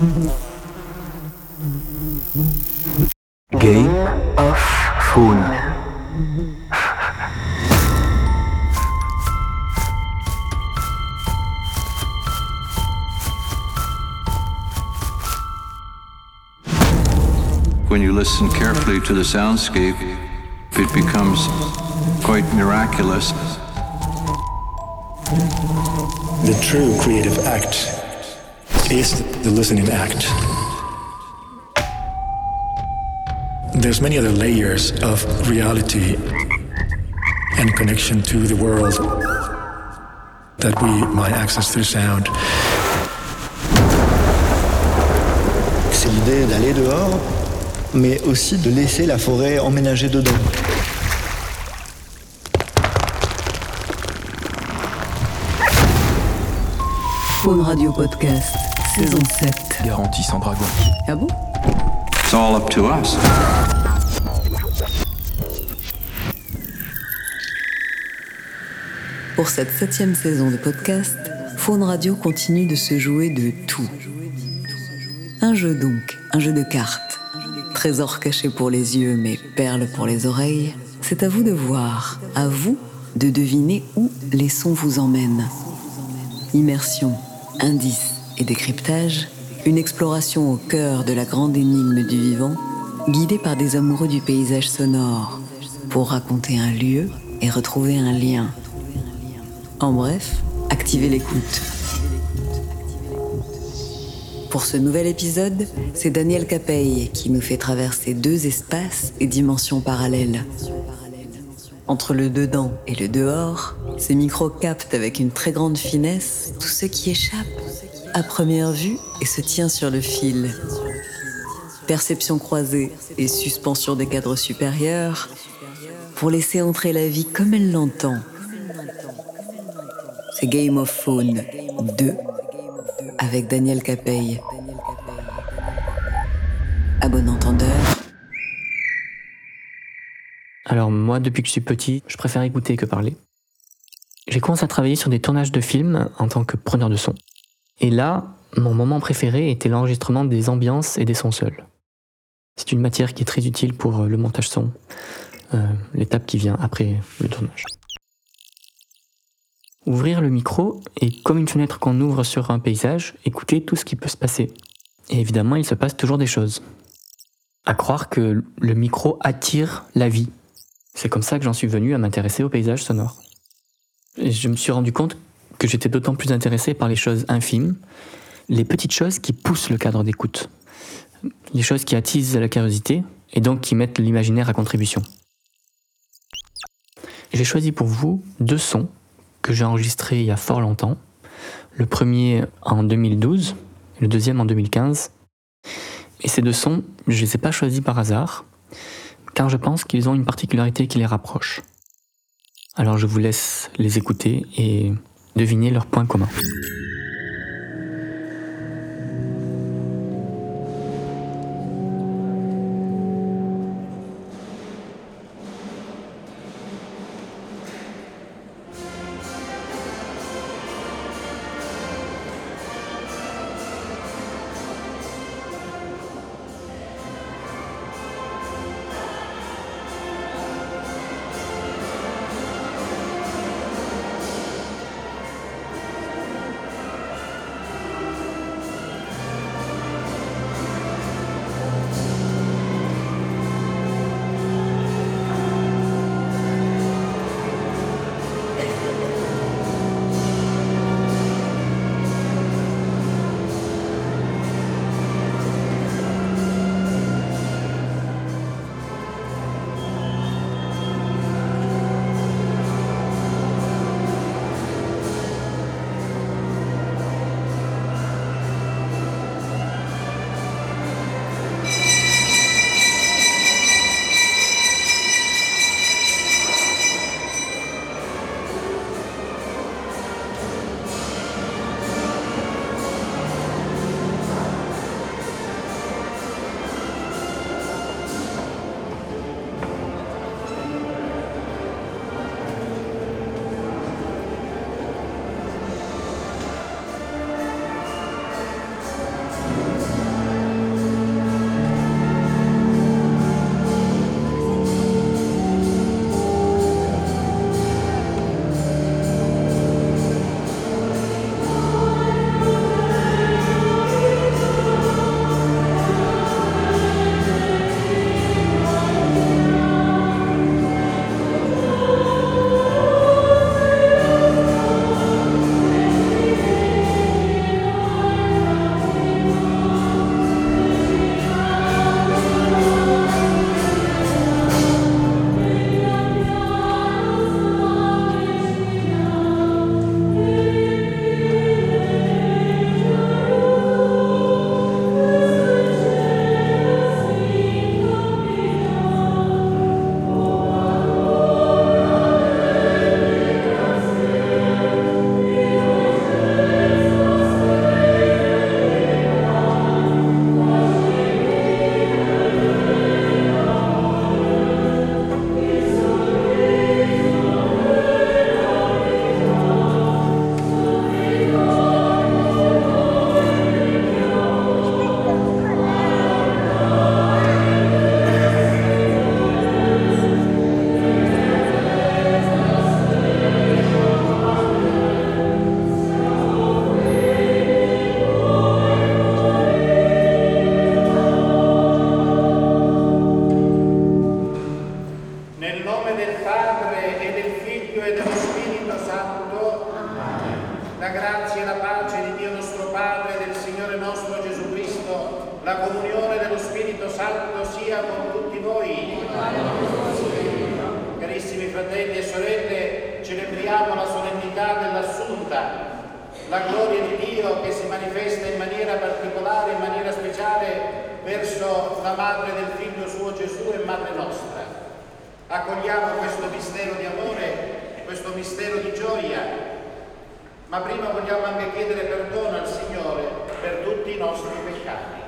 Game of Phone. When you listen carefully to the soundscape, it becomes quite miraculous. The true creative act is the listening act. There's many other layers of reality and connection to the world that we might access through sound. C'est l'idée d'aller dehors, mais aussi de laisser la forêt emménager dedans. Faune Radio Podcast, saison 7. Garantie sans dragon. Ah bon? It's all up to us. Pour cette septième saison de podcast, Faune Radio continue de se jouer de tout. Un jeu donc, un jeu de cartes. Trésor caché pour les yeux, mais perles pour les oreilles. C'est à vous de voir, à vous de deviner où les sons vous emmènent. Immersion, indices et décryptage, une exploration au cœur de la grande énigme du vivant, guidée par des amoureux du paysage sonore, pour raconter un lieu et retrouver un lien. En bref, activez l'écoute. Pour ce nouvel épisode, c'est Daniel Capeille qui nous fait traverser deux espaces et dimensions parallèles. Entre le dedans et le dehors, ces micros captent avec une très grande finesse tout ce qui échappe à première vue et se tient sur le fil. Perception croisée et suspension des cadres supérieurs pour laisser entrer la vie comme elle l'entend. C'est Game of Phone 2 avec Daniel Capeille. À bon entendeur. Alors moi, depuis que je suis petit, je préfère écouter que parler. J'ai commencé à travailler sur des tournages de films en tant que preneur de son. Et là, mon moment préféré était l'enregistrement des ambiances et des sons seuls. C'est une matière qui est très utile pour euh, le montage son, euh, l'étape qui vient après le tournage. Ouvrir le micro est comme une fenêtre qu'on ouvre sur un paysage, écouter tout ce qui peut se passer. Et évidemment, il se passe toujours des choses. À croire que le micro attire la vie. C'est comme ça que j'en suis venu à m'intéresser au paysage sonore. Et je me suis rendu compte que j'étais d'autant plus intéressé par les choses infimes, les petites choses qui poussent le cadre d'écoute, les choses qui attisent la curiosité et donc qui mettent l'imaginaire à contribution. J'ai choisi pour vous deux sons que j'ai enregistrés il y a fort longtemps. Le premier en 2012, le deuxième en 2015. Et ces deux sons, je ne les ai pas choisis par hasard, car je pense qu'ils ont une particularité qui les rapproche. Alors je vous laisse les écouter et deviner leurs points communs. Questo mistero di amore, questo mistero di gioia, ma prima vogliamo anche chiedere perdono al Signore per tutti i nostri peccati.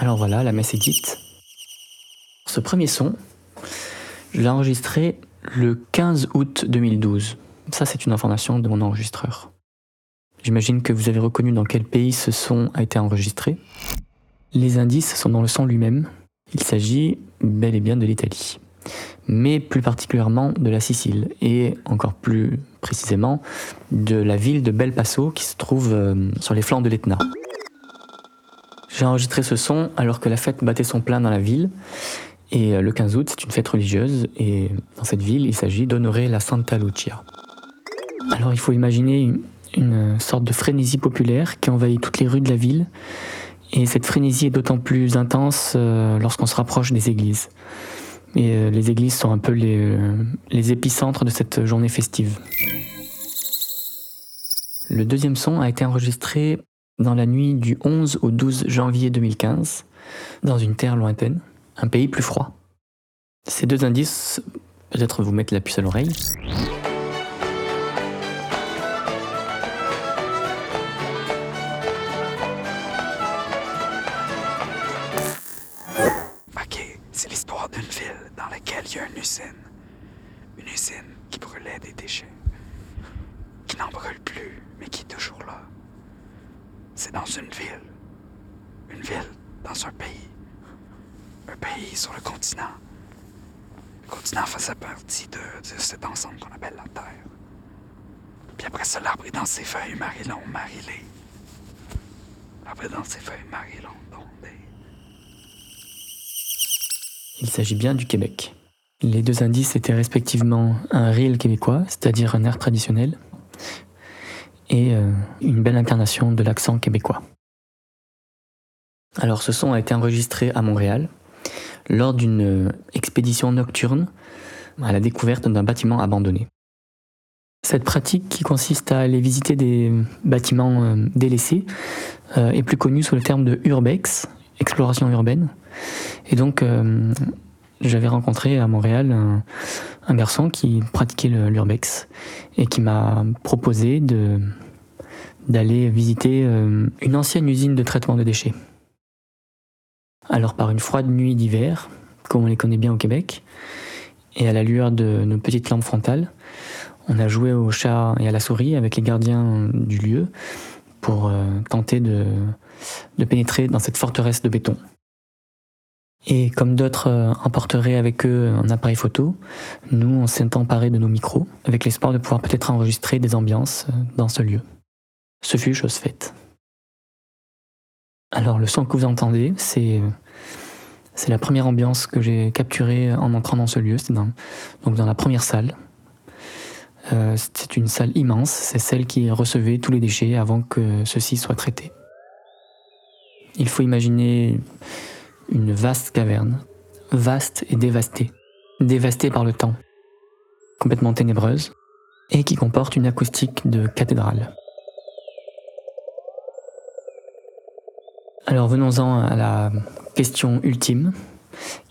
Alors voilà, la messe est dite. Ce premier son, je l'ai enregistré le 15 août 2012. Ça, c'est une information de mon enregistreur. J'imagine que vous avez reconnu dans quel pays ce son a été enregistré. Les indices sont dans le son lui-même. Il s'agit bel et bien de l'Italie, mais plus particulièrement de la Sicile et encore plus précisément de la ville de Belpasso qui se trouve euh, sur les flancs de l'Etna. J'ai enregistré ce son alors que la fête battait son plein dans la ville. Et euh, le 15 août, c'est une fête religieuse. Et dans cette ville, il s'agit d'honorer la Santa Lucia. Alors il faut imaginer une, sorte de frénésie populaire qui envahit toutes les rues de la ville. Et cette frénésie est d'autant plus intense euh, lorsqu'on se rapproche des églises. Et euh, les églises sont un peu les, les épicentres de cette journée festive. Le deuxième son a été enregistré dans la nuit du 11 au 12 janvier 2015, dans une terre lointaine, un pays plus froid. Ces deux indices, peut-être vous mettre la puce à l'oreille. Il s'agit bien du Québec. Les deux indices étaient respectivement un reel québécois, c'est-à-dire un air traditionnel, et euh, une belle incarnation de l'accent québécois. Alors ce son a été enregistré à Montréal lors d'une euh, expédition nocturne à la découverte d'un bâtiment abandonné. Cette pratique qui consiste à aller visiter des bâtiments euh, délaissés euh, est plus connue sous le terme de urbex, exploration urbaine. Et donc euh, j'avais rencontré à Montréal un, garçon qui pratiquait l'urbex et qui m'a proposé d'aller visiter une ancienne usine de traitement de déchets. Alors par une froide nuit d'hiver, comme on les connaît bien au Québec, et à la lueur de nos petites lampes frontales, on a joué au chat et à la souris avec les gardiens du lieu pour euh, tenter de, pénétrer dans cette forteresse de béton. Et comme d'autres euh, emporteraient avec eux un appareil photo, nous on s'est emparé de nos micros avec l'espoir de pouvoir peut-être enregistrer des ambiances euh, dans ce lieu. Ce fut chose faite. Alors le son que vous entendez, c'est c'est la première ambiance que j'ai capturée en entrant dans ce lieu. C'est donc dans la première salle. Euh, c'est une salle immense. C'est celle qui recevait tous les déchets avant que ceux-ci soient traités. Il faut imaginer une vaste caverne, vaste et dévastée, dévastée par le temps, complètement ténébreuse, et qui comporte une acoustique de cathédrale. Alors venons-en à la question ultime,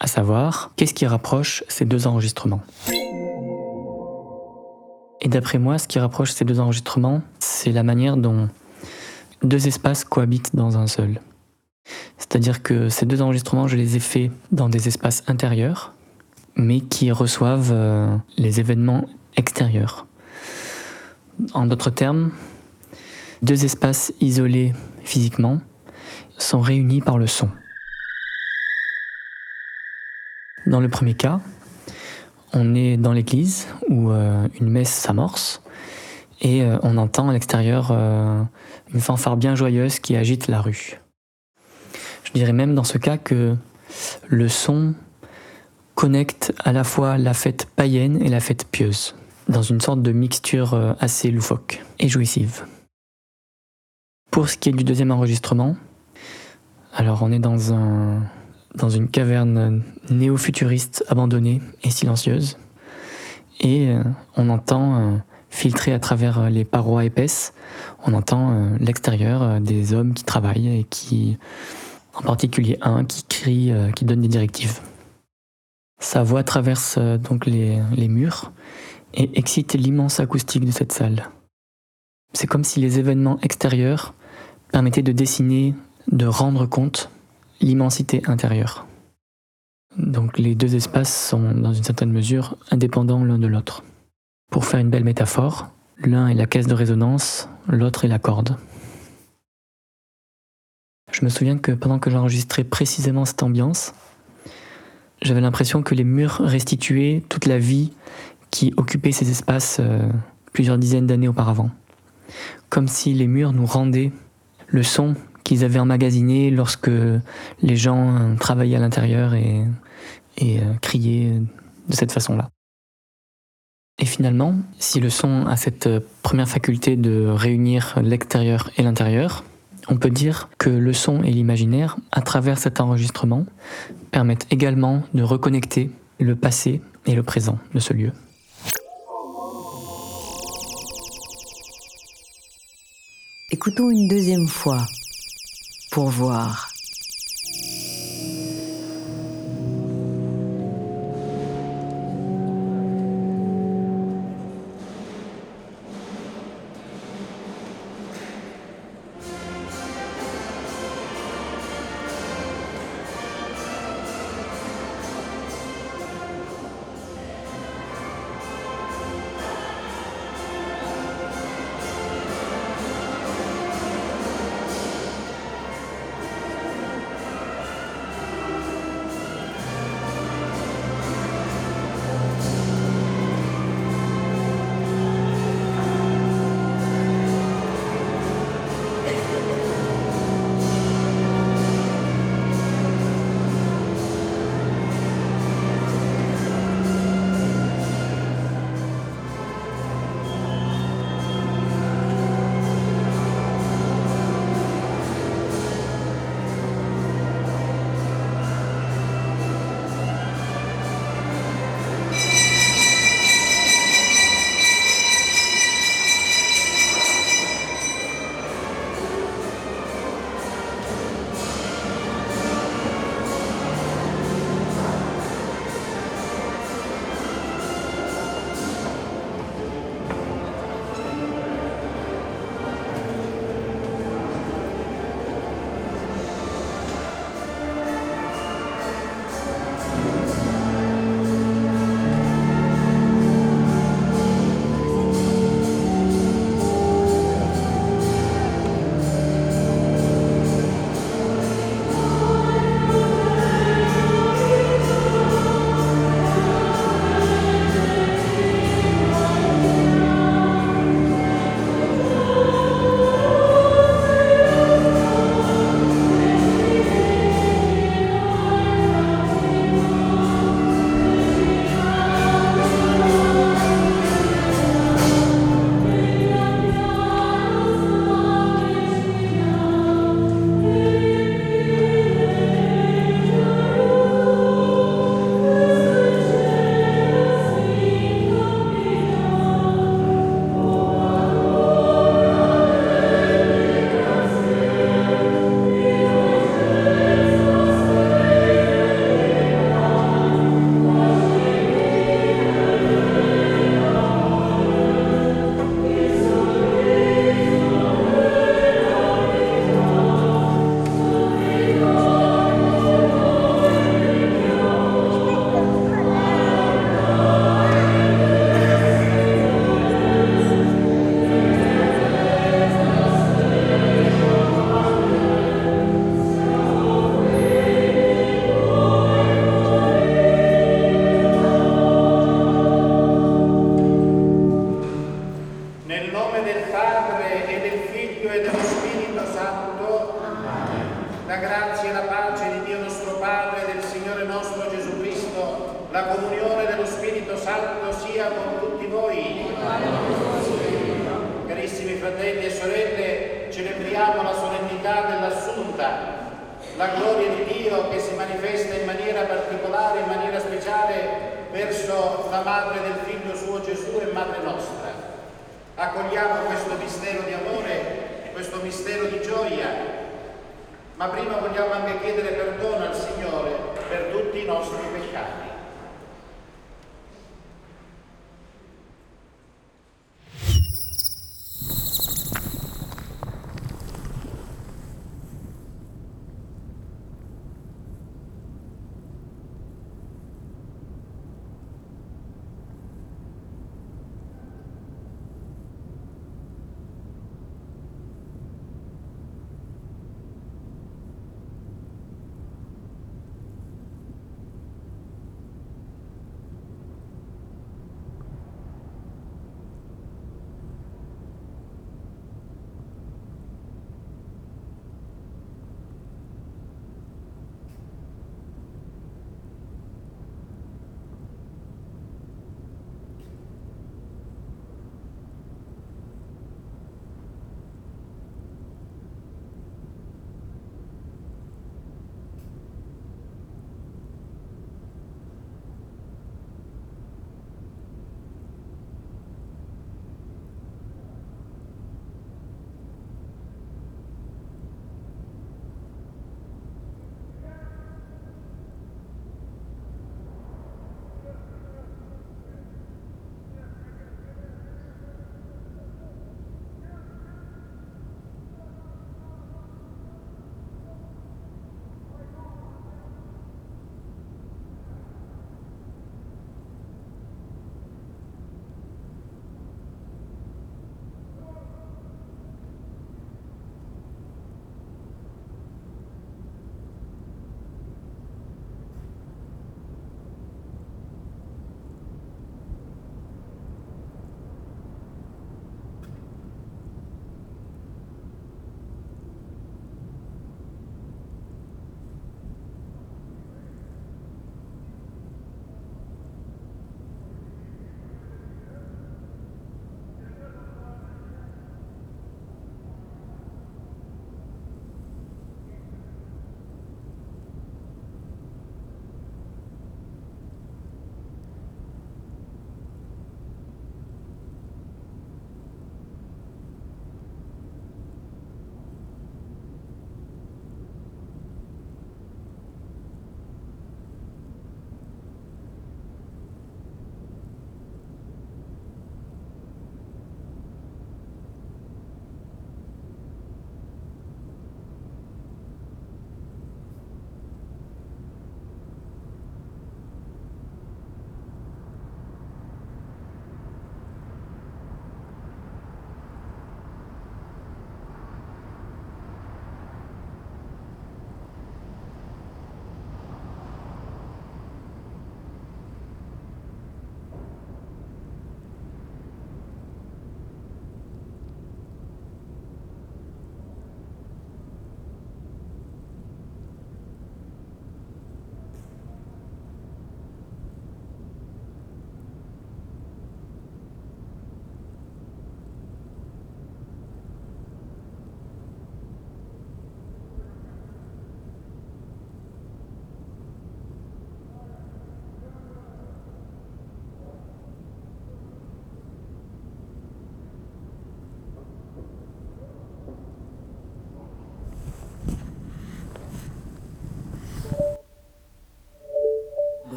à savoir qu'est-ce qui rapproche ces deux enregistrements? D'après moi, ce qui rapproche ces deux enregistrements, c'est la manière dont deux espaces cohabitent dans un seul. C'est-à-dire que ces deux enregistrements, je les ai faits dans des espaces intérieurs, mais qui reçoivent euh, les événements extérieurs. En d'autres termes, deux espaces isolés physiquement sont réunis par le son. Dans le premier cas, on est dans l'église où euh, une messe s'amorce et euh, on entend à l'extérieur euh, une fanfare bien joyeuse qui agite la rue. Je dirais même dans ce cas que le son connecte à la fois la fête païenne et la fête pieuse, dans une sorte de mixture assez loufoque et jouissive. Pour ce qui est du deuxième enregistrement, alors on est dans, un, dans une caverne néo-futuriste abandonnée et silencieuse, et euh, on entend euh, filtrer à travers euh, les parois épaisses, on entend l'extérieur des hommes qui travaillent et qui, en particulier un qui crie, qui donne des directives. Sa voix traverse donc les, les murs et excite l'immense acoustique de cette salle. C'est comme si les événements extérieurs permettaient de dessiner, de rendre compte l'immensité intérieure. Donc les deux espaces sont dans une certaine mesure indépendants l'un de l'autre. Pour faire une belle métaphore, l'un est la caisse de résonance, l'autre est la corde. Je me souviens que pendant que j'enregistrais précisément cette ambiance, j'avais l'impression que les murs restituaient toute la vie qui occupait ces espaces euh, plusieurs dizaines d'années auparavant. Comme si les murs nous rendaient le son qu'ils avaient emmagasiné lorsque les gens travaillaient à l'intérieur et, et euh, criaient de cette façon-là. Et finalement, si le son a cette euh, première faculté de réunir l'extérieur et l'intérieur, On peut dire que le son et l'imaginaire, à travers cet enregistrement, permettent également de reconnecter le passé et le présent de ce lieu. Écoutons une deuxième fois pour voir. La madre del figlio suo Gesù e madre nostra. Accogliamo questo mistero di amore, questo mistero di gioia, ma prima vogliamo anche chiedere perdono al Signore per tutti i nostri peccati.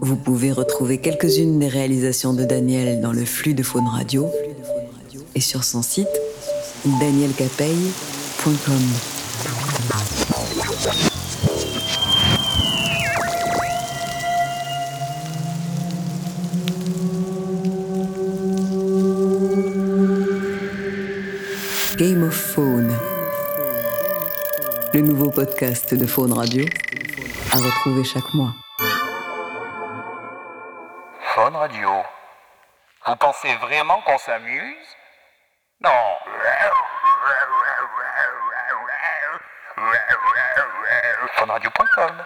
Vous pouvez retrouver quelques-unes des réalisations de Daniel dans le flux de Faune Radio et sur son site danielcapeille.com. Game of Faune. Le nouveau podcast de Faune Radio à retrouver chaque mois. Fun Radio. Vous pensez vraiment qu'on s'amuse? Non. Funradio.com.